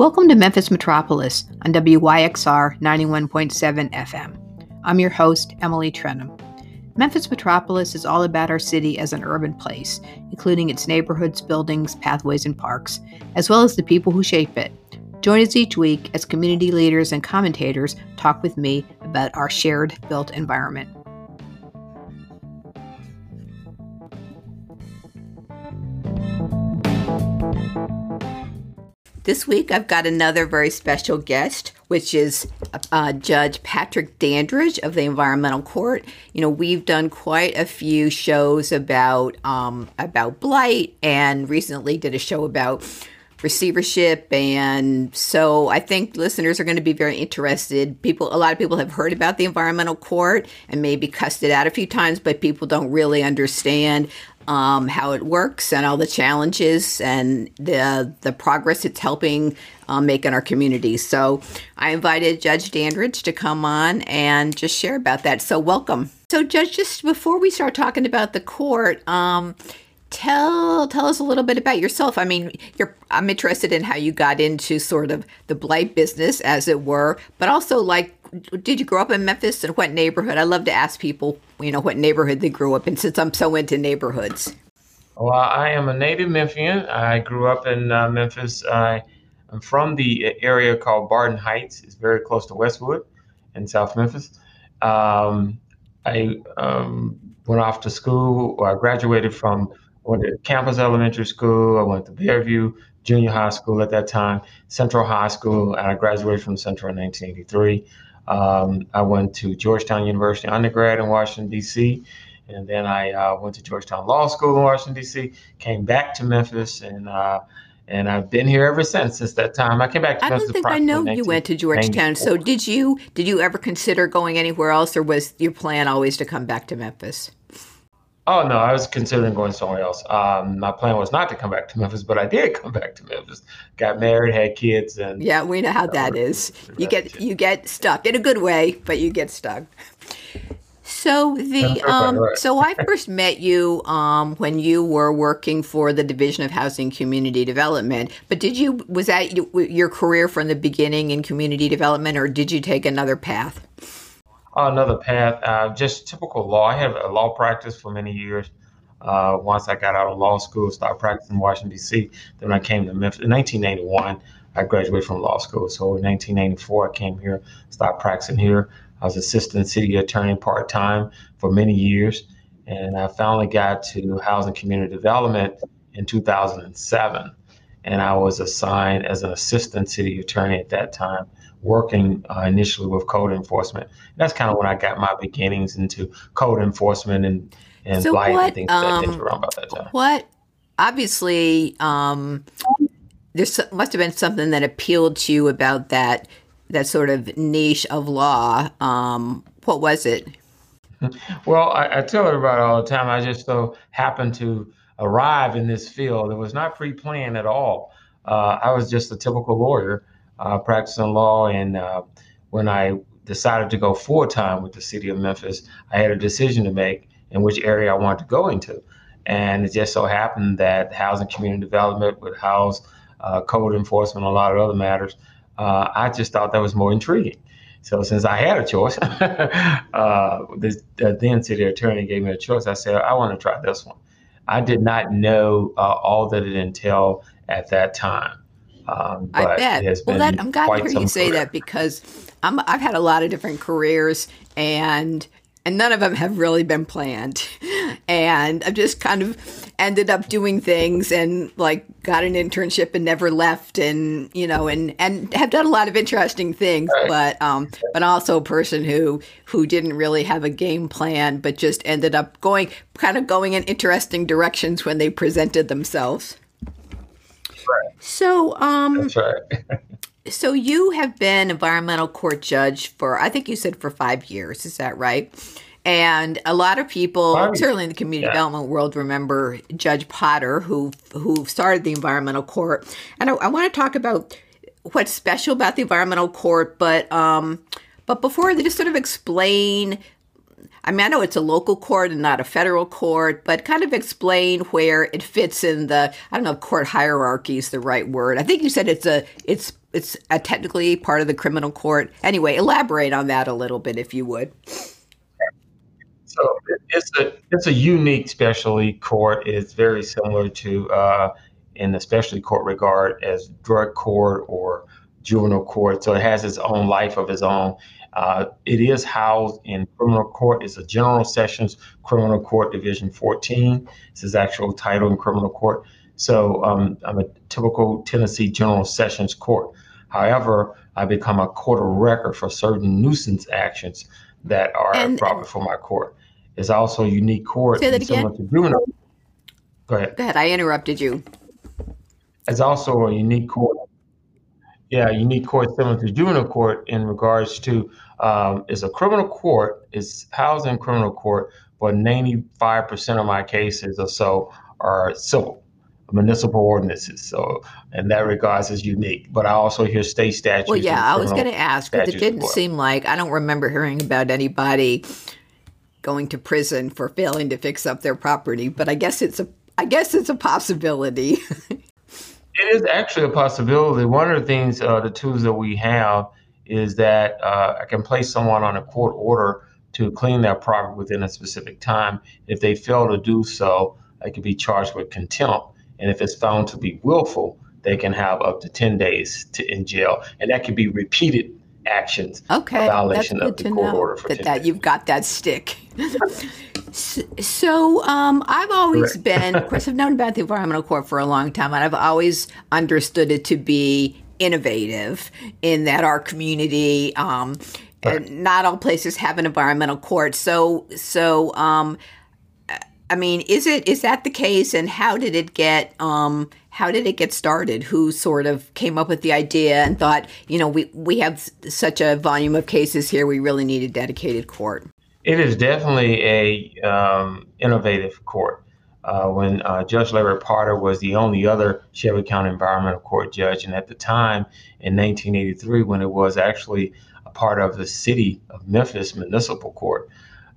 Welcome to Memphis Metropolis on WYXR 91.7 FM. I'm your host, Emily Trenholm. Memphis Metropolis is all about our city as an urban place, including its neighborhoods, buildings, pathways, and parks, as well as the people who shape it. Join us each week as community leaders and commentators talk with me about our shared built environment. This week, I've got another very special guest, which is uh, Judge Patrick Dandridge of the Environmental Court. You know, we've done quite a few shows about um, about blight, and recently did a show about receivership and so i think listeners are going to be very interested people a lot of people have heard about the environmental court and maybe cussed it out a few times but people don't really understand um, how it works and all the challenges and the the progress it's helping um, make in our community. So I invited Judge Dandridge to come on and just share about that. So welcome. So Judge, just before we start talking about the court, um, tell tell us a little bit about yourself. I mean, you're I'm interested in how you got into sort of the blight business, as it were, but also like did you grow up in Memphis and what neighborhood? I love to ask people, you know, what neighborhood they grew up in since I'm so into neighborhoods. Well, I am a native Memphian. I grew up in uh, Memphis. I am from the area called Barton Heights. It's very close to Westwood in South Memphis. Um, I um, went off to school, I graduated from went to Campus Elementary School. I went to Fairview Junior High School at that time, Central High School, and I graduated from Central in 1983. Um, I went to Georgetown University undergrad in Washington, D.C., and then I uh, went to Georgetown Law School in Washington, D.C., came back to Memphis, and uh, and I've been here ever since. Since that time, I came back. to I don't think I know you went to Georgetown. So did you? Did you ever consider going anywhere else, or was your plan always to come back to Memphis? Oh no, I was considering going somewhere else. Um, my plan was not to come back to Memphis, but I did come back to Memphis. Got married, had kids, and yeah, we know how that is. You get you get stuck in a good way, but you get stuck. So the um, right. so I first met you um, when you were working for the Division of Housing Community Development. But did you was that your career from the beginning in community development, or did you take another path? Another path, uh, just typical law. I had a law practice for many years. Uh, once I got out of law school, started practicing in Washington, D.C. Then I came to Memphis. In 1981, I graduated from law school. So in 1984, I came here, started practicing here. I was assistant city attorney part time for many years. And I finally got to housing community development in 2007. And I was assigned as an assistant city attorney at that time working uh, initially with code enforcement. That's kind of when I got my beginnings into code enforcement and and so blight what, and things um, that around about that time. What obviously um, there must have been something that appealed to you about that that sort of niche of law. Um, what was it? Well, I, I, tell everybody all the time. I just so happened to arrive in this field. It was not pre-planned at all. Uh, I was just a typical lawyer uh, practicing law. And uh, when I decided to go full time with the city of Memphis, I had a decision to make in which area I wanted to go into. And it just so happened that housing community development would house uh, code enforcement, a lot of other matters. Uh, I just thought that was more intriguing. So since I had a choice, uh, the, the, then city attorney gave me a choice. I said I want to try this one. I did not know uh, all that it entailed at that time. Um, I bet. well, that, I'm glad to hear you say that because I'm, I've had a lot of different careers and and none of them have really been planned. And I've just kind of ended up doing things and like got an internship and never left and you know and and have done a lot of interesting things right. but um but also a person who who didn't really have a game plan but just ended up going kind of going in interesting directions when they presented themselves so, um, That's right. so you have been environmental court judge for, I think you said for five years. Is that right? And a lot of people, certainly in the community yeah. development world, remember Judge Potter, who who started the environmental court. And I, I want to talk about what's special about the environmental court, but um, but before they just sort of explain I mean, I know it's a local court and not a federal court, but kind of explain where it fits in the I don't know court hierarchy is the right word. I think you said it's a it's it's a technically part of the criminal court. Anyway, elaborate on that a little bit if you would. So it's a it's a unique specialty court. It's very similar to uh, in the specialty court regard as drug court or juvenile court. So it has its own life of its own. Uh, it is housed in criminal court. It's a general sessions criminal court division 14. It's its actual title in criminal court. So um, I'm a typical Tennessee general sessions court. However, I become a court of record for certain nuisance actions that are and, brought before my court. It's also a unique court. Say that again. Juvenile. Go ahead. Go ahead. I interrupted you. It's also a unique court yeah, unique court similar to juvenile court in regards to um, it's a criminal court, it's housed in criminal court, but 95% of my cases or so are civil municipal ordinances. So in that regards is unique. But I also hear state statutes. Well, yeah, I was going to ask because it didn't seem like I don't remember hearing about anybody going to prison for failing to fix up their property. But I guess it's a I guess it's a possibility. It is actually a possibility. One of the things, uh, the tools that we have is that uh, I can place someone on a court order to clean their property within a specific time. If they fail to do so, they could be charged with contempt. And if it's found to be willful, they can have up to 10 days to, in jail. And that can be repeated actions. Okay. Violation That's good of the court order for that, that you've got that stick. So um, I've always Correct. been, of course, I've known about the environmental court for a long time, and I've always understood it to be innovative in that our community, um, right. not all places have an environmental court. So, so um, I mean, is it is that the case? And how did it get? Um, how did it get started? Who sort of came up with the idea and thought, you know, we we have such a volume of cases here, we really need a dedicated court. It is definitely a um, innovative court. Uh, when uh, Judge Larry Potter was the only other Shelby County Environmental Court judge, and at the time in 1983, when it was actually a part of the city of Memphis Municipal Court,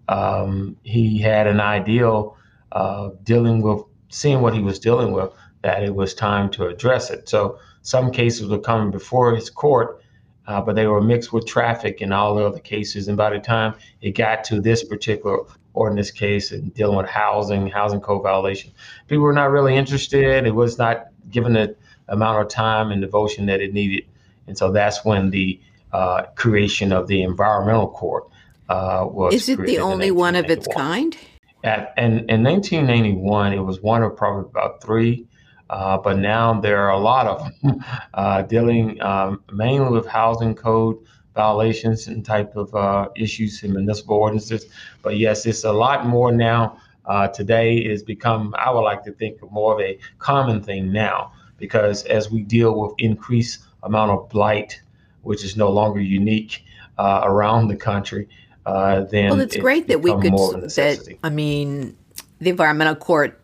um, he had an ideal uh, dealing with seeing what he was dealing with that it was time to address it. So some cases were coming before his court uh, but they were mixed with traffic in all the other cases. And by the time it got to this particular ordinance case and dealing with housing, housing code violation, people were not really interested. It was not given the amount of time and devotion that it needed. And so that's when the uh, creation of the environmental court uh, was. Is it the only one of its kind? At, and in 1991, it was one of probably about three uh, but now there are a lot of them uh, dealing um, mainly with housing code violations and type of uh, issues in municipal ordinances. But yes, it's a lot more now. Uh, today has become, I would like to think, more of a common thing now because as we deal with increased amount of blight, which is no longer unique uh, around the country, uh, then well, it's it great that we could. That I mean, the environmental court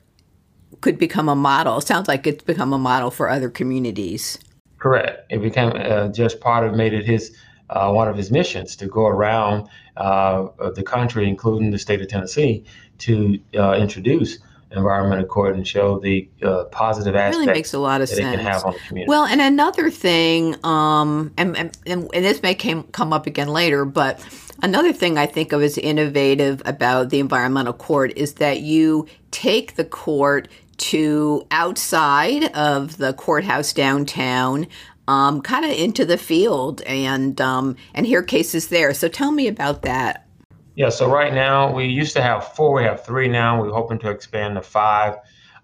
could become a model. Sounds like it's become a model for other communities. Correct. It became uh, Judge Potter made it his uh, one of his missions to go around uh, the country, including the state of Tennessee, to uh, introduce environmental court and show the uh, positive aspects really makes a lot of sense. it can have on the community. Well, and another thing, um, and, and, and this may came, come up again later, but another thing I think of as innovative about the environmental court is that you take the court to outside of the courthouse downtown, um, kind of into the field and um, and hear cases there. So tell me about that. Yeah, so right now we used to have four, we have three now. We're hoping to expand to five.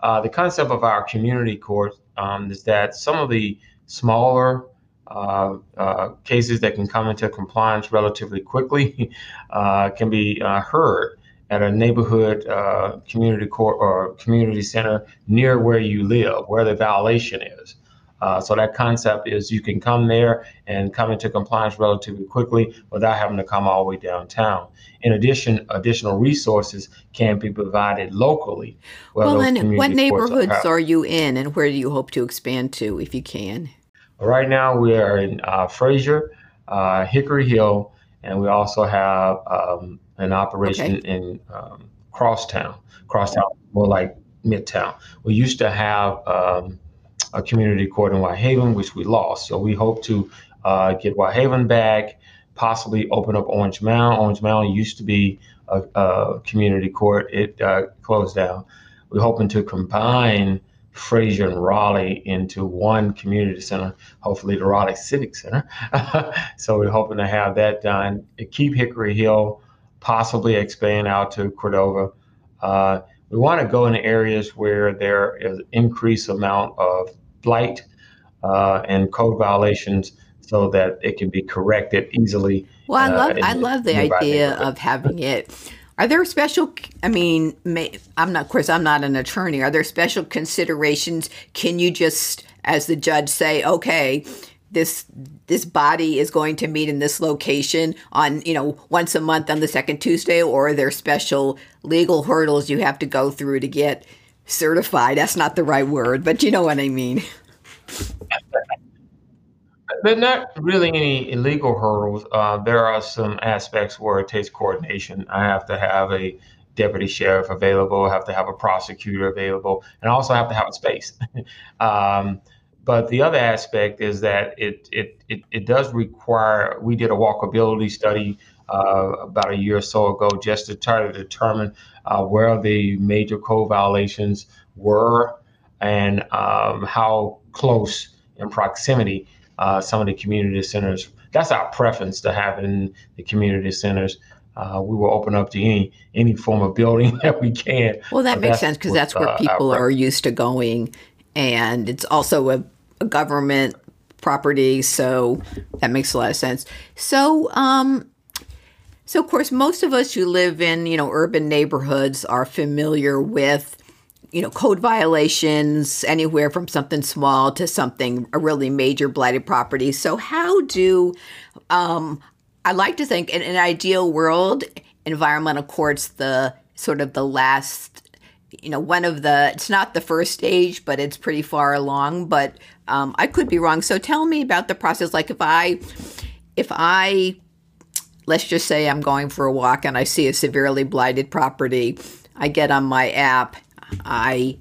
Uh, the concept of our community court um, is that some of the smaller uh, uh, cases that can come into compliance relatively quickly uh, can be uh, heard at a neighborhood uh, community court or community center near where you live, where the violation is. Uh, so that concept is you can come there and come into compliance relatively quickly without having to come all the way downtown. In addition, additional resources can be provided locally. Well, and what neighborhoods are, are, you in, and where do you hope to expand to, if you can? Right now, we are in uh, Frayser, uh, Hickory Hill, and we also have um, an operation okay. in um, Crosstown. Crosstown, more like Midtown. We used to have um, a community court in Whitehaven, which we lost. So we hope to uh, get Whitehaven back, possibly open up Orange Mound. Orange Mound used to be a, a community court, it uh, closed down. We're hoping to combine Frayser and Raleigh into one community center, hopefully the Raleigh Civic Center. so we're hoping to have that done. Keep Hickory Hill, possibly expand out to Cordova. Uh, we want to go in areas where there is increased amount of blight uh, and code violations so that it can be corrected easily. Well, I love uh, I love the idea of having it are there special? I mean, may, I'm not. Of course, I'm not an attorney. Are there special considerations? Can you just, as the judge, say, okay, this this body is going to meet in this location on you know once a month on the second Tuesday, or are there special legal hurdles you have to go through to get certified? That's not the right word, but you know what I mean. There's not really any illegal hurdles. Uh, there are some aspects where it takes coordination. I have to have a deputy sheriff available, I have to have a prosecutor available, and I also have to have a space. um, but the other aspect is that it, it, it, it, does require, we did a walkability study uh, about a year or so ago just to try to determine uh, where the major code violations were and um, how close in proximity uh, some of the community centers. That's our preference to have in the community centers. Uh, we will open up to any any form of building that we can. Well, that makes sense because that's where uh, people are used to going, and it's also a, a, government property, so that makes a lot of sense. So, um, so of course, most of us who live in you know urban neighborhoods are familiar with you know, code violations, anywhere from something small to something a really major blighted property. So, how do um, I like to think in an ideal world, environmental courts the sort of the last, you know, one of the. It's not the first stage, but it's pretty far along. But um, I could be wrong. So, tell me about the process. Like, if I, if I, let's just say I'm going for a walk and I see a severely blighted property. I get on my app I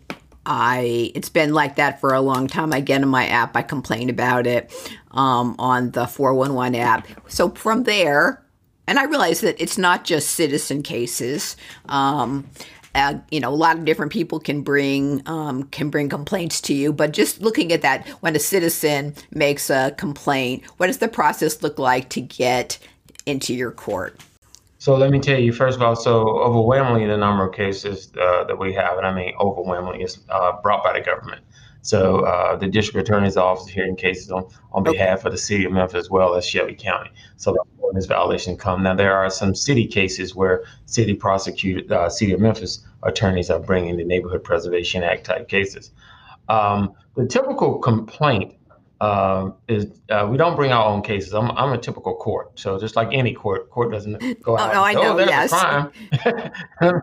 I it's been like that for a long time. I get in my app, I complain about it um, on the 411 app. So from there, and I realize that it's not just citizen cases. Um, uh, you know, a lot of different people can bring um, can bring complaints to you. But just looking at that, when a citizen makes a complaint, what does the process look like to get into your court? So let me tell you, first of all, so overwhelmingly the number of cases uh, that we have, and I mean overwhelmingly, is uh, brought by the government. So uh, the district attorney's office hearing cases on, on behalf of the city of Memphis as well as Shelby County. So ordinance violation come. Now there are some city cases where city prosecuted, uh, city of Memphis attorneys are bringing the Neighborhood Preservation Act type cases. Um, the typical complaint uh, is uh, we don't bring our own cases. I'm, I'm a typical court, so just like any court, court doesn't go out. Oh, no, I know. Oh, there's yes. a crime.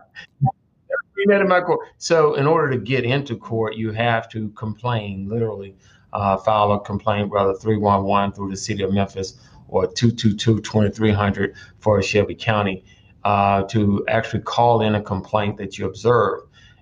in my court. So in order to get into court, you have to complain, literally, uh, file a complaint, whether 311 through the city of Memphis or 222-2300 for Shelby County, uh, to actually call in a complaint that you observe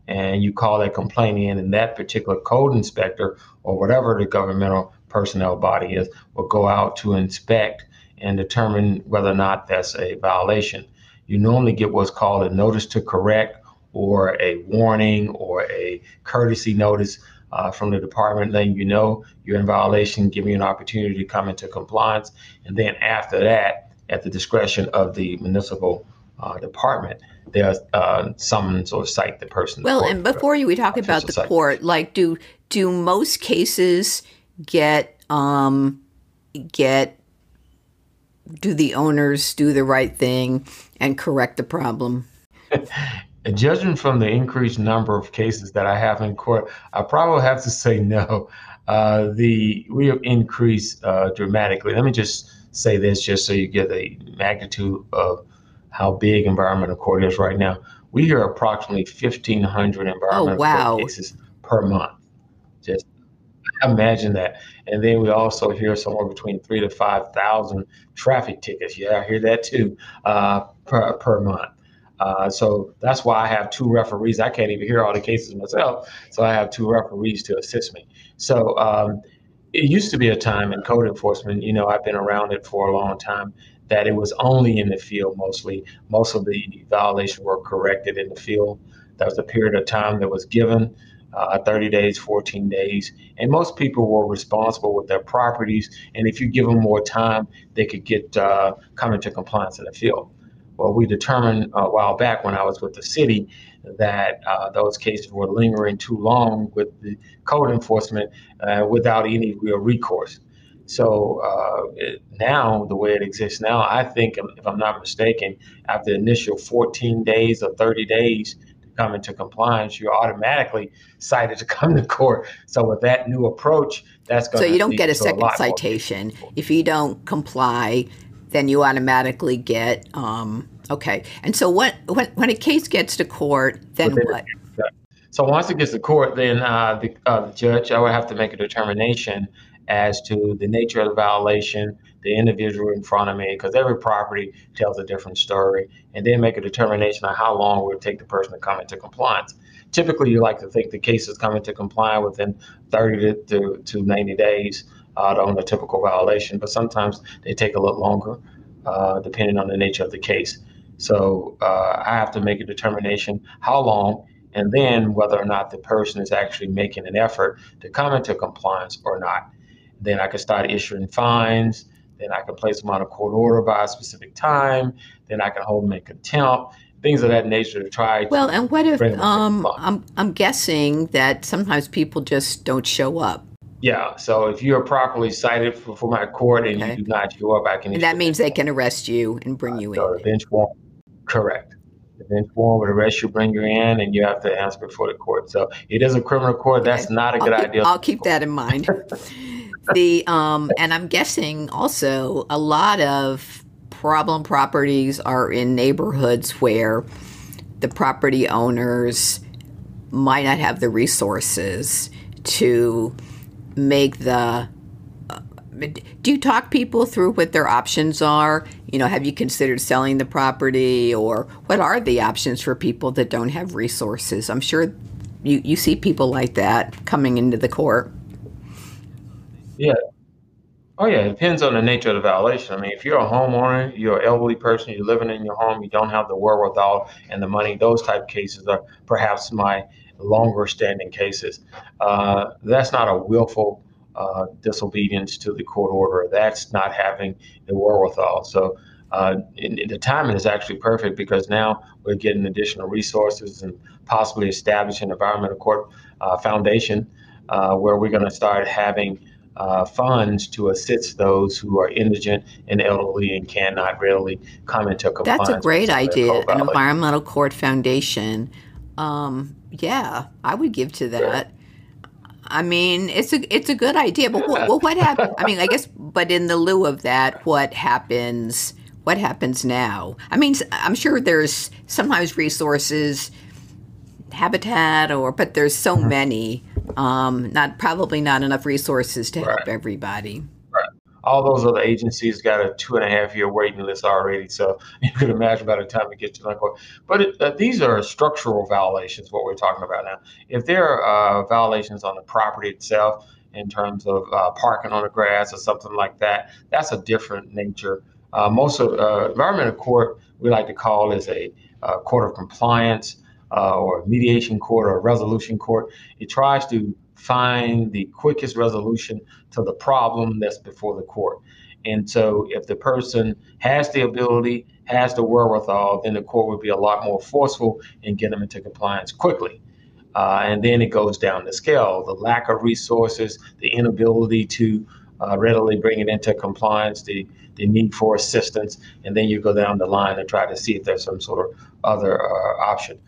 and you call that complaint in, and that particular code inspector or whatever the governmental personnel body is will go out to inspect and determine whether or not that's a violation. You normally get what's called a notice to correct or a warning or a courtesy notice uh, from the department letting you know you're in violation, giving you an opportunity to come into compliance. And then after that, at the discretion of the municipal uh, department, there's uh, summons or cite the person. Well, and before you we talk about the court, like do do most cases get um, get do the owners do the right thing and correct the problem? Judging from the increased number of cases that I have in court, I probably have to say no. Uh, the we have increased uh, dramatically. Let me just say this, just so you get the magnitude of how big environmental court is right now. We hear approximately 1,500 environmental oh, wow. court cases per month. Just imagine that. And then we also hear somewhere between three to 5,000 traffic tickets. Yeah, I hear that too uh, per, per month. Uh, so that's why I have two referees. I can't even hear all the cases myself, so I have two referees to assist me. So um, it used to be a time in code enforcement. You know, I've been around it for a long time. That it was only in the field mostly. Most of the violations were corrected in the field. That was a period of time that was given. Uh, 30 days, 14 days. And most people were responsible with their properties. And if you give them more time, they could get uh, come into compliance in the field. Well, we determined a while back when I was with the city that uh, those cases were lingering too long with the code enforcement uh, without any real recourse. So uh, it, now, the way it exists now, I think, if I'm not mistaken, after the initial 14 days or 30 days to come into compliance, you're automatically cited to come to court. So with that new approach, that's going to so you don't get a second a citation if you don't comply then you automatically get um, okay. And so what when when a case gets to court, then what? So once it gets to court, then uh, the, uh, the judge I would have to make a determination as to the nature of the violation, the individual in front of me, because every property tells a different story, and then make a determination on how long it would take the person to come into compliance. Typically, you like to think the case is coming to compliance within 30 to, to, to 90 days uh, on a typical violation, but sometimes they take a little longer uh, depending on the nature of the case. So uh, I have to make a determination how long and then whether or not the person is actually making an effort to come into compliance or not. Then I can start issuing fines. Then I can place them on a court order by a specific time. Then I can hold them in contempt things of that nature to try. Well, and what if um, I'm I'm guessing that sometimes people just don't show up. Yeah. So if you are properly cited for, for my court and okay. you do not show up, I can. And that means they can arrest you and bring you so in. The bench warrant. Correct. The bench warrant would arrest you, bring you in, and you have to answer before the court. So it is a criminal court. That's okay. not a good keep, idea. I'll keep that in mind. the um, and I'm guessing also a lot of problem properties are in neighborhoods where the property owners might not have the resources to make the uh, do you talk people through what their options are? You know have you considered selling the property or what are the options for people that don't have resources? I'm sure you, you see people like that coming into the court. Yeah. Oh yeah it depends on the nature of the violation. I mean if you're a homeowner you're an elderly person you're living in your home you don't have the wherewithal and the money those type cases are perhaps my longer standing cases. Uh, that's not a willful uh, disobedience to the court order. That's not having the wherewithal. So uh, the timing is actually perfect because now we're getting additional resources and possibly establishing an environmental court uh, foundation uh, where we're going to start having uh, funds to assist those who are indigent and elderly and cannot readily come into compliance. That's a great idea, an environmental court foundation. Um, yeah, I would give to that. I mean, it's a it's a good idea, but what, what happens? I mean, I guess, but in the lieu of that, what happens? What happens now? I mean, I'm sure there's sometimes resources, habitat, or but there's so many. Um, not probably not enough resources to help everybody all those other agencies got a two and a half year waiting list already. So you can imagine by the time it gets to the court. But it, uh, these are structural violations, what we're talking about now. If there are uh, violations on the property itself, in terms of uh, parking on the grass or something like that, that's a different nature. Uh, most of uh, environmental court, we like to call is a uh, court of compliance or mediation court or resolution court. It tries to find the quickest resolution to the problem that's before the court. And so, if the person has the ability, has the wherewithal, then the court would be a lot more forceful in getting them into compliance quickly. Uh, and then it goes down the scale the lack of resources, the inability to uh, readily bring it into compliance, the, the need for assistance, and then you go down the line and try to see if there's some sort of other uh, option.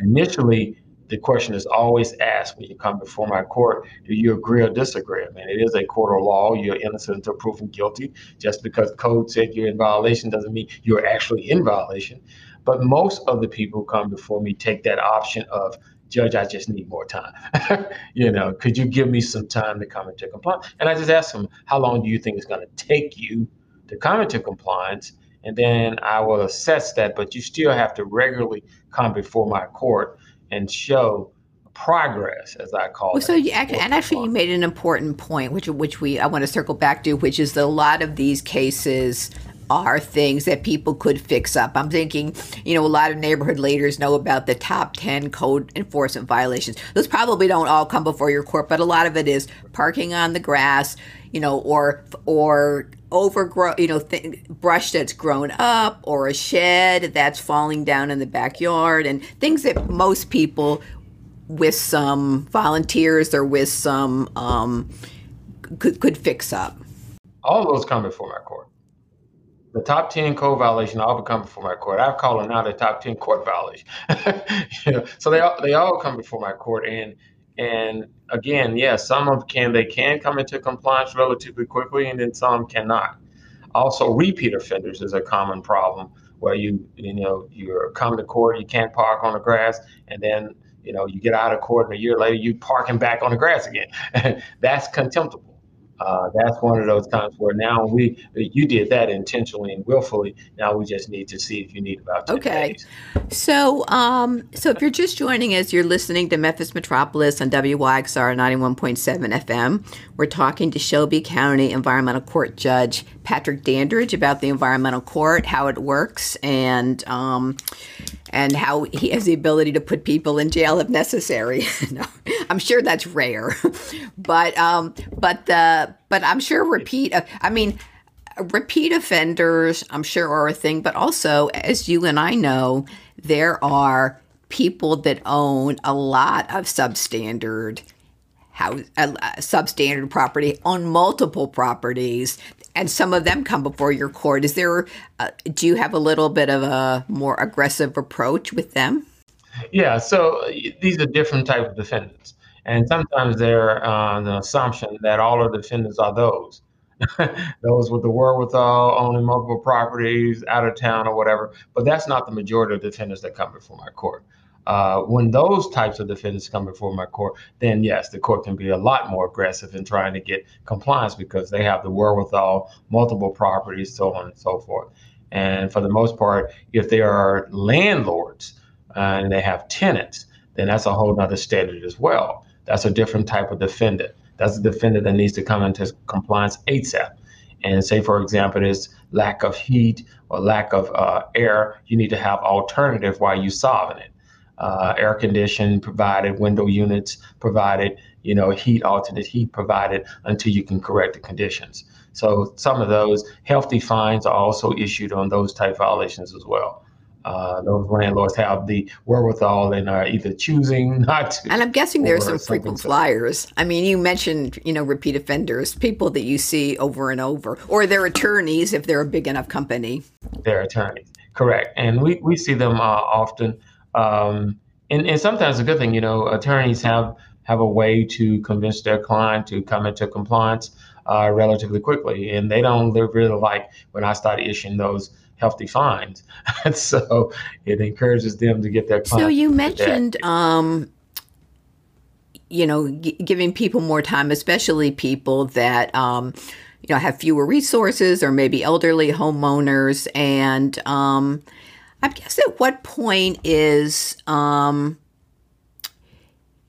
Initially, the question is always asked when you come before my court do you agree or disagree? I mean, it is a court of law. You're innocent until proven guilty. Just because code said you're in violation doesn't mean you're actually in violation. But most of the people who come before me take that option of, Judge, I just need more time. you know, could you give me some time to come into compliance? And I just ask them, how long do you think it's going to take you to come into compliance? and then I will assess that. But you still have to regularly come before my court and show progress, as I call well, it. So, you, and actually, you made an important point, which which we I want to circle back to, which is that a lot of these cases are things that people could fix up. I'm thinking, you know, a lot of neighborhood leaders know about the top 10 code enforcement violations. Those probably don't all come before your court, but a lot of it is parking on the grass, you know, or or overgrown, you know, th- brush that's grown up or a shed that's falling down in the backyard and things that most people with some volunteers or with some um, could, could fix up. All those come before my court. The top 10 code violation all come before my court. I've called them now the top 10 court violation. you know, so they all, they all come before my court. And and again, yes, yeah, some of can they can come into compliance relatively quickly, and then some cannot. Also, repeat offenders is a common problem where you you know you come to court, you can't park on the grass, and then you know, you get out of court and a year later you parking back on the grass again. that's contemptible. Uh, that's one of those times where now we you did that intentionally and willfully. Now we just need to see if you need about okay. Days. So, um, so if you're just joining us, you're listening to Memphis Metropolis on WYXR 91.7 FM. We're talking to Shelby County Environmental Court Judge Patrick Dandridge about the environmental court, how it works, and um, and how he has the ability to put people in jail if necessary. no, I'm sure that's rare, but um, but the but I'm sure repeat. Uh, I mean, repeat offenders. I'm sure are a thing, but also as you and I know, there are people that own a lot of substandard house, uh, substandard property on multiple properties and some of them come before your court. Is there, uh, do you have a little bit of a more aggressive approach with them? Yeah, so these are different type of defendants, and sometimes they're uh, the assumption that all of the defendants are those. those with the wherewithal, owning multiple properties, out of town or whatever. But that's not the majority of defendants that come before my court. Uh, when those types of defendants come before my court, then yes, the court can be a lot more aggressive in trying to get compliance because they have the wherewithal, multiple properties, so on and so forth. And for the most part, if they are landlords uh, and they have tenants, then that's a whole other standard as well. That's a different type of defendant. That's a defendant that needs to come into compliance ASAP. And say, for example, there's lack of heat or lack of uh, air, you need to have alternative while you're solving it uh, air conditioning provided, window units provided, you know, heat, alternate heat provided until you can correct the conditions. So some of those healthy fines are also issued on those type violations as well. Uh, those landlords have the wherewithal and are either choosing not to. And I'm guessing there's some frequent flyers. I mean, you mentioned, you know, repeat offenders, people that you see over and over, or their attorneys if they're a big enough company. Their attorneys, correct. And we, we see them uh, often um, and, and sometimes a good thing, you know, attorneys have have a way to convince their client to come into compliance uh, relatively quickly, and they don't live really like when I start issuing those hefty fines. so it encourages them to get their. So you mentioned, um, you know, g- giving people more time, especially people that. Um, you know, have fewer resources or maybe elderly homeowners, and um, I guess at what point is, um,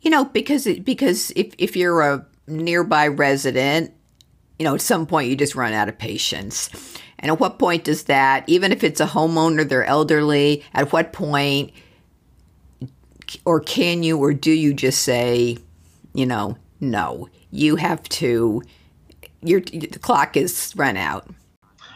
you know, because because if if you're a nearby resident, you know, at some point you just run out of patience. And at what point does that, even if it's a homeowner, they're elderly, at what point, or can you, or do you just say, you know, no, you have to, your the clock is run out.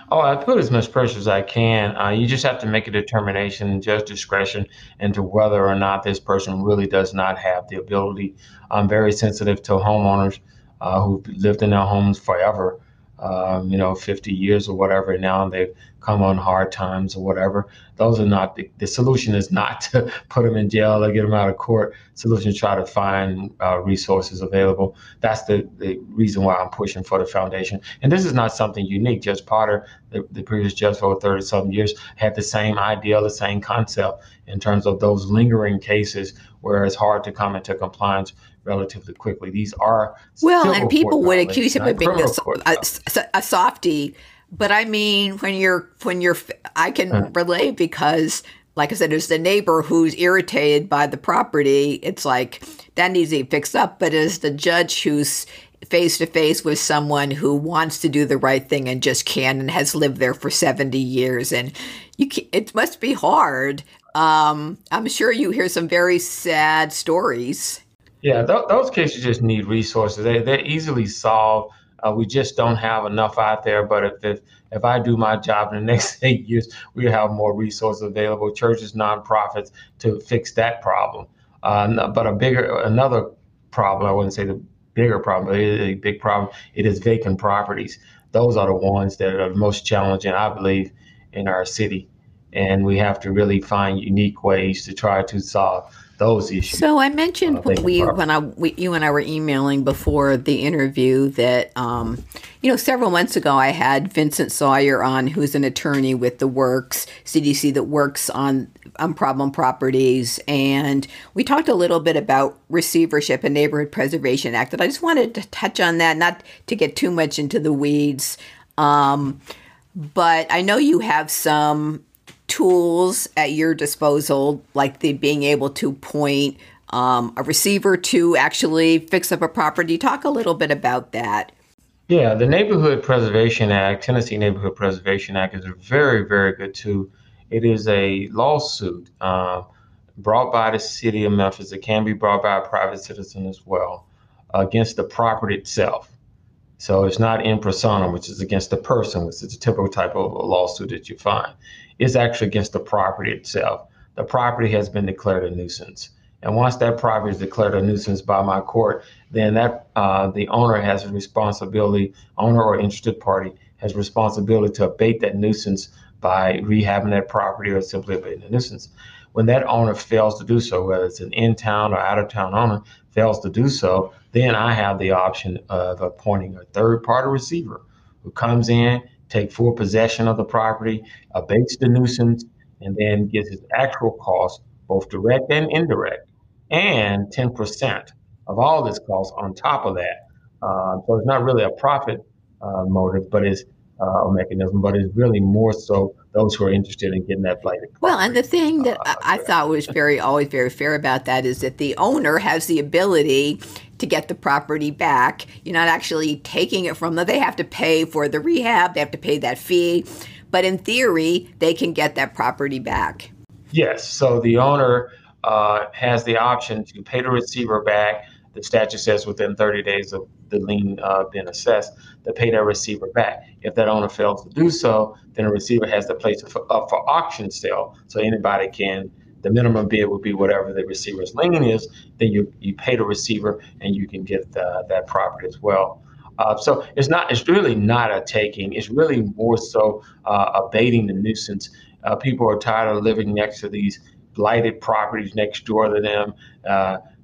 Oh, I put as much pressure as I can. Uh, you just have to make a determination, judge discretion, into whether or not this person really does not have the ability. I'm very sensitive to homeowners uh, who've lived in their homes forever um, you know, 50 years or whatever, and now they've come on hard times or whatever. Those are not the, the solution is not to put them in jail or get them out of court. Solution try to find uh, resources available. That's the, the reason why I'm pushing for the foundation. And this is not something unique. Judge Potter, the, the previous judge for 30 some years, had the same idea, the same concept in terms of those lingering cases where it's hard to come into compliance relatively quickly. These are well, and people would accuse him of being a, a, a, softy But I mean, when you're when you're, I can relate because, like I said, there's the neighbor who's irritated by the property. It's like that needs to be fixed up. But as the judge who's face to face with someone who wants to do the right thing and just can and has lived there for 70 years and you can, it must be hard um, i'm sure you hear some very sad stories yeah th- those cases just need resources they, they're easily solved uh, we just don't have enough out there but if, if if i do my job in the next eight years we have more resources available churches nonprofits to fix that problem uh, but a bigger another problem i wouldn't say the bigger problem, it is a big problem. It is vacant properties. Those are the ones that are the most challenging, I believe, in our city. And we have to really find unique ways to try to solve those issues. So I mentioned uh, when we when I we, you and I were emailing before the interview that um, you know several months ago I had Vincent Sawyer on, who's an attorney with the Works CDC that works on on problem properties, and we talked a little bit about receivership and Neighborhood Preservation Act. And I just wanted to touch on that, not to get too much into the weeds. Um, but I know you have some tools at your disposal, like the being able to point um, a receiver to actually fix up a property. Talk a little bit about that. Yeah, the Neighborhood Preservation Act, Tennessee Neighborhood Preservation Act, is a very, very good tool. It is a lawsuit uh, brought by the city of Memphis. It can be brought by a private citizen as well against the property itself. So it's not in personam, which is against the person, which is a typical type of a lawsuit that you find. It's actually against the property itself. The property has been declared a nuisance. And once that property is declared a nuisance by my court, then that uh, the owner has a responsibility, owner or interested party has responsibility to abate that nuisance by rehabbing that property or simply abating the nuisance. When that owner fails to do so, whether it's an in-town or out-of-town owner fails to do so, then I have the option of appointing a third-party receiver who comes in, take full possession of the property, abates the nuisance, and then gets his actual cost, both direct and indirect, and 10% of all this cost on top of that. Uh, so it's not really a profit uh, motive, but it's uh, mechanism, but it's really more so those who are interested in getting that blighted. Well, and the thing that uh, I, I thought was very always very fair about that is that the owner has the ability to get the property back. You're not actually taking it from them. They have to pay for the rehab. They have to pay that fee, but in theory, they can get that property back. Yes. So the owner uh, has the option to pay the receiver back. The statute says within 30 days of the lien uh, being assessed to pay that receiver back. If that owner fails to do so, then the receiver has to place it for, up for auction sale, so anybody can. The minimum bid would be whatever the receiver's lien is. Then you you pay the receiver, and you can get the, that property as well. Uh, so it's not. It's really not a taking. It's really more so uh, abating the nuisance. Uh, people are tired of living next to these blighted properties next door to them.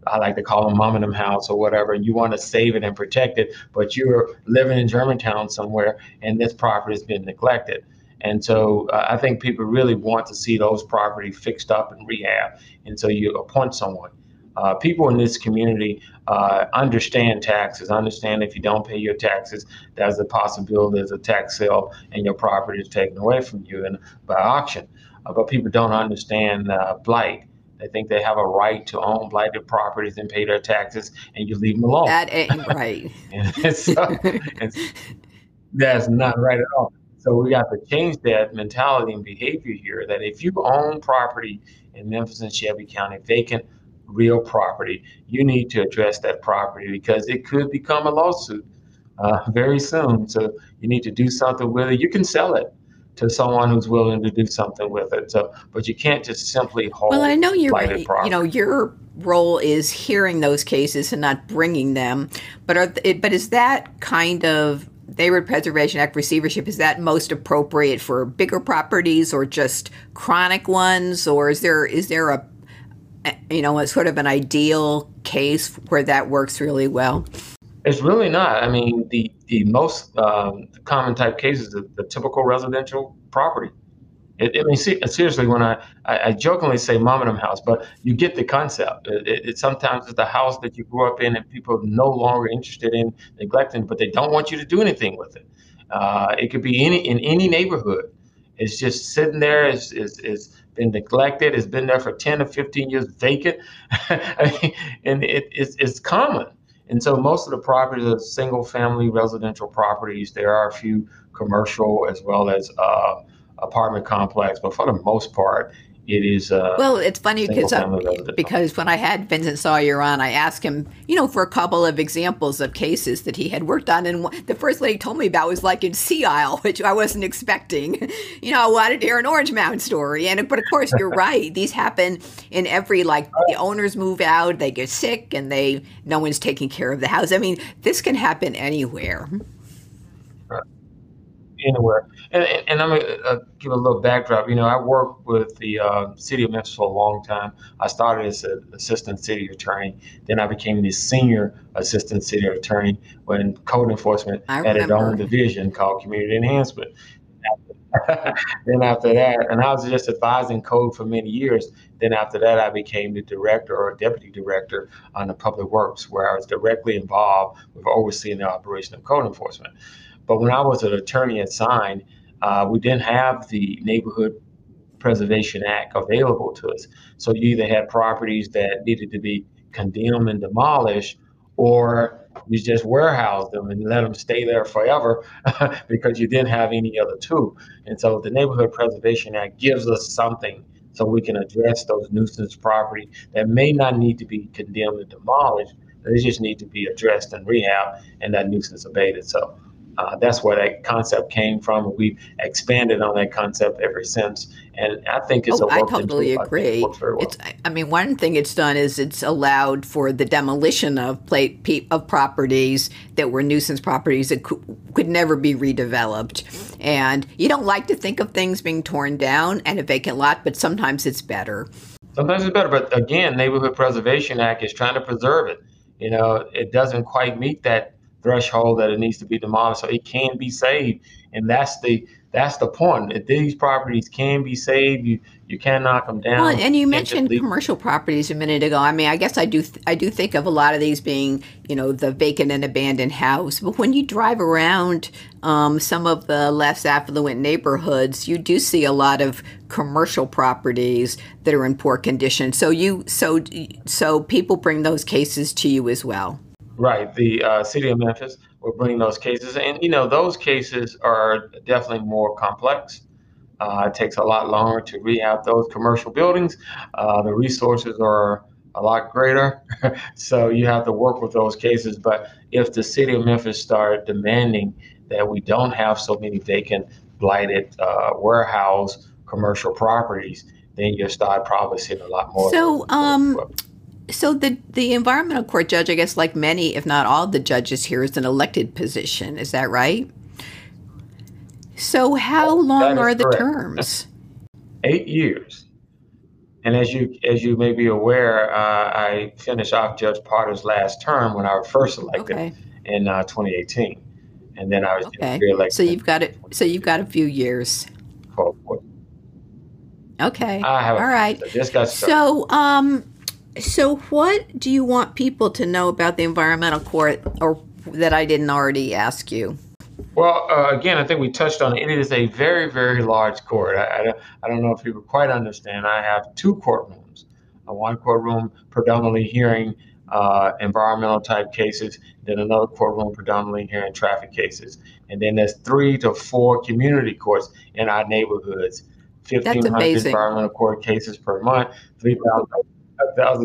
I like to call them mom and them house or whatever, and you want to save it and protect it, but you're living in Germantown somewhere and this property has been neglected. And so uh, I think people really want to see those properties fixed up and rehab. And so you appoint someone. Uh, people in this community uh, understand taxes, understand if you don't pay your taxes, there's a possibility there's a tax sale and your property is taken away from you and by auction. Uh, but people don't understand uh, blight they think they have a right to own blighted properties and pay their taxes, and you leave them alone. That ain't right. and so, and that's not right at all. So we got to change that mentality and behavior here. That if you own property in Memphis and Shelby County, vacant, real property, you need to address that property because it could become a lawsuit uh, very soon. So you need to do something with it. You can sell it to someone who's willing to do something with it. So, but you can't just simply hold. Well, I know you're. You know, your role is hearing those cases and not bringing them. But are but is that kind of Neighborhood Preservation Act receivership is that most appropriate for bigger properties or just chronic ones, or is there is there a you know a sort of an ideal case where that works really well? It's really not. I mean, the the most um, common type cases the, the typical residential property. It, I mean, see, seriously, when I, I, I, jokingly say mom and them house, but you get the concept. It, it, it, sometimes it's the house that you grew up in and people are no longer interested in neglecting, but they don't want you to do anything with it. Uh, it could be any in any neighborhood. It's just sitting there. It's, it's, it's been neglected. It's been there for 10 or 15 years vacant. and it, it's, it's common. And so most of the properties are single family residential properties. There are a few commercial as well as uh, apartment complex, but for the most part, it is uh, well it's funny because because when i had vincent sawyer on i asked him you know for a couple of examples of cases that he had worked on and the first he told me about was like in sea isle which i wasn't expecting. You know i wanted to hear an orange mound story and but of course you're right these happen in every like the owners move out they get sick and they no one's taking care of the house. I mean this can happen anywhere. Anywhere. And, and I'm gonna uh, give a little backdrop. You know, I worked with the uh, city of Memphis for a long time. I started as an assistant city attorney. Then I became the senior assistant city attorney when code enforcement I had its own division called community enhancement. then after that, and I was just advising code for many years. Then after that, I became the director or deputy director on the public works, where I was directly involved with overseeing the operation of code enforcement. But when I was an attorney at Sign, uh, we didn't have the Neighborhood Preservation Act available to us. So you either had properties that needed to be condemned and demolished, or you just warehouse them and let them stay there forever because you didn't have any other tool. And so the Neighborhood Preservation Act gives us something so we can address those nuisance property that may not need to be condemned and demolished. They just need to be addressed and rehab and that nuisance abated. So uh, that's where that concept came from. We've expanded on that concept ever since, and I think it's. Oh, I totally agree. It well. It's. I mean, one thing it's done is it's allowed for the demolition of plate of properties that were nuisance properties that could, could never be redeveloped. And you don't like to think of things being torn down and a vacant lot, but sometimes it's better. Sometimes it's better, but again, Neighborhood Preservation Act is trying to preserve it. You know, it doesn't quite meet that threshold that it needs to be demolished so it can be saved. And that's the that's the point. If these properties can be saved you you can knock them down well, and you mentioned commercial properties a minute ago. I mean i guess i do th- i do think of a lot of these being you know the vacant and abandoned house. But when you drive around um, some of the less affluent neighborhoods you do see a lot of commercial properties that are in poor condition. So you so so people bring those cases to you as well Right. The uh, city of Memphis will bring those cases. And, you know, those cases are definitely more complex. Uh, it takes a lot longer to rehab those commercial buildings. Uh, the resources are a lot greater. so you have to work with those cases. But if the city of Memphis started demanding that we don't have so many vacant, blighted uh, warehouse commercial properties, then you'll start probably seeing a lot more. So, um, so the the environmental court judge, I guess, like many, if not all, the judges here, is an elected position. Is that right? So how long are the correct. terms? Eight years. And as you as you may be aware, uh, I finished off Judge Potter's last term when I was first elected okay. in uh, 2018, and then I was okay. reelected. So you've got it. So you've got a few years. Okay. All right. Just got. So, um, so, what do you want people to know about the environmental court, or that I didn't already ask you? Well, uh, again, I think we touched on it. It is a very, very large court. I, I, I don't know if people quite understand. I have two courtrooms. Uh, one courtroom predominantly hearing uh, environmental type cases, then another courtroom predominantly hearing traffic cases, and then there's three to four community courts in our neighborhoods. 1,500 environmental court cases per month, 3,000 thousand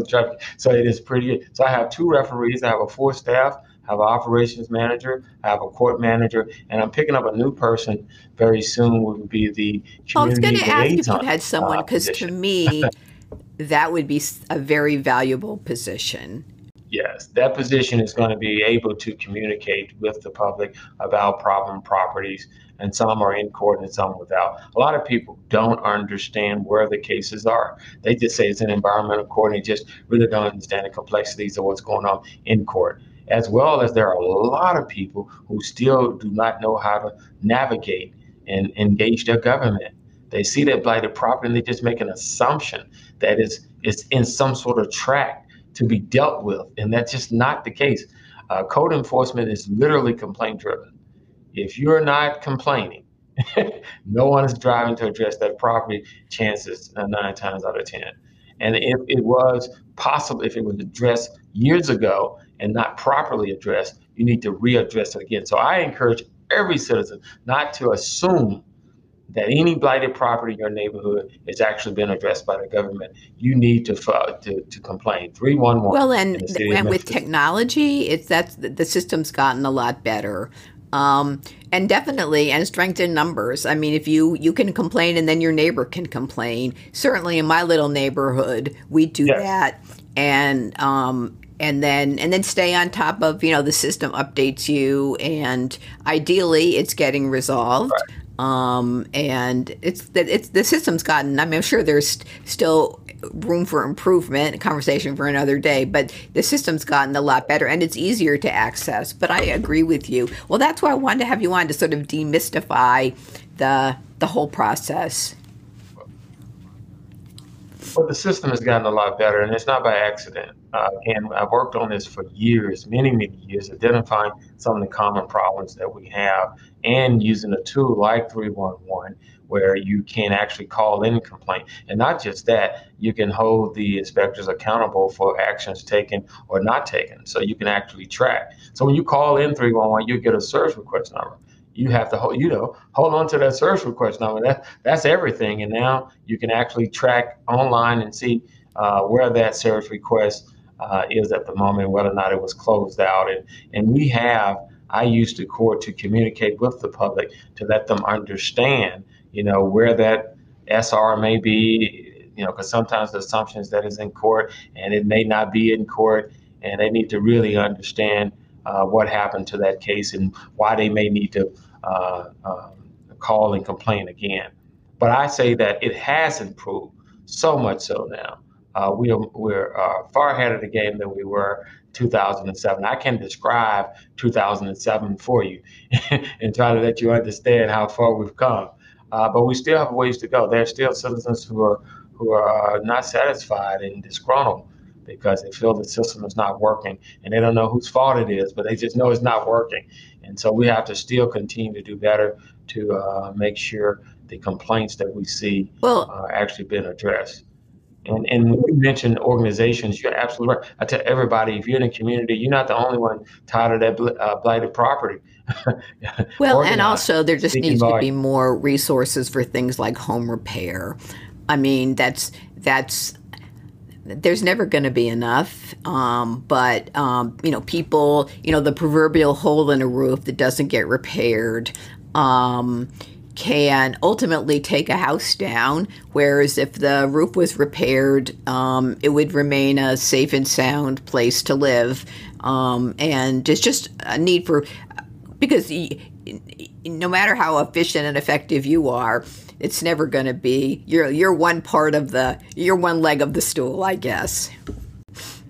traffic. So it is pretty. So I have two referees. I have a full staff. I have an operations manager. I have a court manager, and I'm picking up a new person very soon. Would be the I was going to ask if you had someone because uh, to me, that would be a very valuable position. Yes, that position is going to be able to communicate with the public about problem properties, and some are in court and some without. A lot of people don't understand where the cases are. They just say it's an environmental court and they just really don't understand the complexities of what's going on in court. As well as there are a lot of people who still do not know how to navigate and engage their government. They see that blighted property and they just make an assumption that it's, it's in some sort of track to be dealt with, and that's just not the case. Uh, code enforcement is literally complaint driven. If you're not complaining, no one is driving to address that property. Chances uh, nine times out of ten. And if it was possible, if it was addressed years ago and not properly addressed, you need to readdress it again. So I encourage every citizen not to assume that any blighted property in your neighborhood has actually been addressed by the government, you need to to, to complain. Three one one. Well, and and with technology, it's that's the system's gotten a lot better. Um, and definitely and strength in numbers i mean if you you can complain and then your neighbor can complain certainly in my little neighborhood we do yes. that and um and then and then stay on top of you know the system updates you and ideally it's getting resolved right. Um, and it's that it's the system's gotten. I mean, I'm sure there's still room for improvement. Conversation for another day, but the system's gotten a lot better and it's easier to access. But I agree with you. Well, that's why I wanted to have you on to sort of demystify the the whole process. Well, the system has gotten a lot better, and it's not by accident. Uh, and I've worked on this for years, many, many years, identifying some of the common problems that we have and using a tool like 311 where you can actually call in a complaint. And not just that, you can hold the inspectors accountable for actions taken or not taken. So you can actually track. So when you call in 311, you get a service request number you have to hold, you know, hold on to that service request number. That that's everything. And now you can actually track online and see uh, where that service request uh, is at the moment, whether or not it was closed out. And and we have. I use the court to communicate with the public to let them understand, you know, where that SR may be, you know, because sometimes the assumption is that it's in court and it may not be in court, and they need to really understand uh, what happened to that case and why they may need to uh, um, call and complain again. But I say that it has improved so much so now. Uh, we are, we're uh, far ahead of the game than we were 2007. I can describe 2007 for you and try to let you understand how far we've come. Uh, but we still have ways to go. There are still citizens who are who are not satisfied and disgruntled because they feel the system is not working and they don't know whose fault it is, but they just know it's not working. And so we have to still continue to do better to uh, make sure the complaints that we see well, are actually being addressed. And, and when you mentioned organizations, you're absolutely right. I tell everybody, if you're in a community, you're not the only one tired of that uh, blighted property. well, and also there just needs to be more resources for things like home repair. I mean, that's that's there's never going to be enough. Um, but, um, you know, people, you know, the proverbial hole in a roof that doesn't get repaired um, can ultimately take a house down. Whereas if the roof was repaired, um, it would remain a safe and sound place to live. Um, and it's just a need for, because no matter how efficient and effective you are, it's never going to be you're you're one part of the you're one leg of the stool, I guess.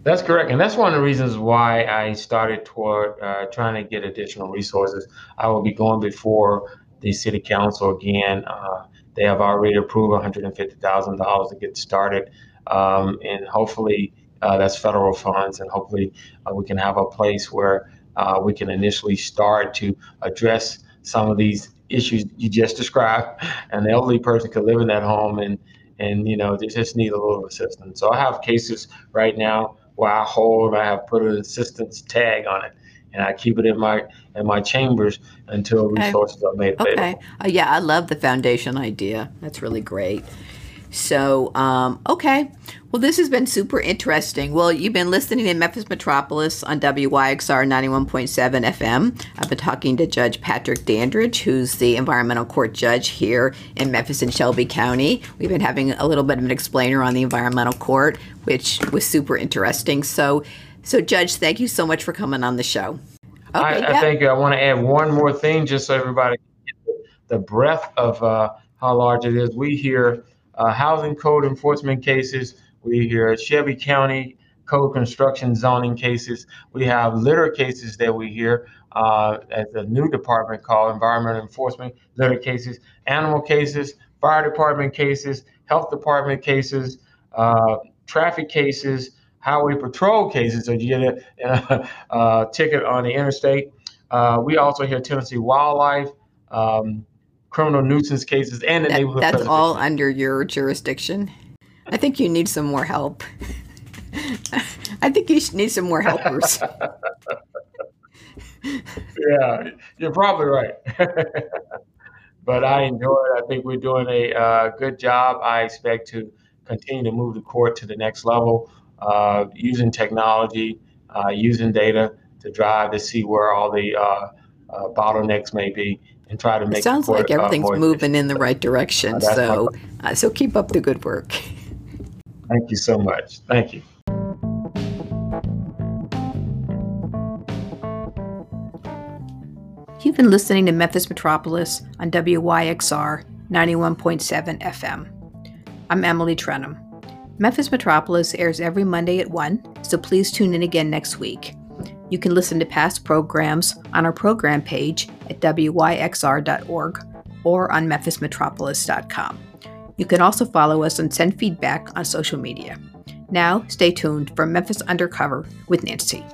That's correct, and that's one of the reasons why I started toward uh, trying to get additional resources. I will be going before the city council again. Uh, they have already approved $150,000 to get started, um, and hopefully uh, that's federal funds, and hopefully uh, we can have a place where uh, we can initially start to address some of these issues you just described, An elderly person could live in that home and and you know they just need a little assistance. So I have cases right now where I hold, I have put an assistance tag on it, and I keep it in my in my chambers until resources okay. are made available. Okay, uh, yeah, I love the foundation idea. That's really great. So, um, okay. Well, this has been super interesting. Well, you've been listening to Memphis Metropolis on WYXR 91.7 FM. I've been talking to Judge Patrick Dandridge, who's the environmental court judge here in Memphis and Shelby County. We've been having a little bit of an explainer on the environmental court, which was super interesting. So, so Judge, thank you so much for coming on the show. Okay, I, I thank you. I want to add one more thing just so everybody can get the breadth of uh, how large it is. We hear uh, housing code enforcement cases. We hear Shelby County code construction zoning cases. We have litter cases that we hear uh, at the new department called environmental enforcement litter cases, animal cases, fire department cases, health department cases, uh, traffic cases, highway patrol cases. So you get a, a, a ticket on the interstate. Uh, we also hear Tennessee wildlife, um, criminal nuisance cases, and the That- neighborhood. that's all under your jurisdiction. I think you need some more help. I think you need some more helpers. yeah, you're probably right. but I enjoy it. I think we're doing a uh, good job. I expect to continue to move the court to the next level uh, using technology, uh, using data to drive to see where all the uh, uh, bottlenecks may be and try to make It sounds the court, like uh, everything's more moving in the right direction. Uh, So, uh, so keep up the good work. Thank you so much. Thank you. You've been listening to Memphis Metropolis on WYXR 91.7 FM. I'm Emily Trenholm. Memphis Metropolis airs every Monday at 1, so please tune in again next week. You can listen to past programs on our program page at wyxr.org or on memphismetropolis.com. You can also follow us and send feedback on social media. Now, stay tuned for Memphis Undercover with Nancy.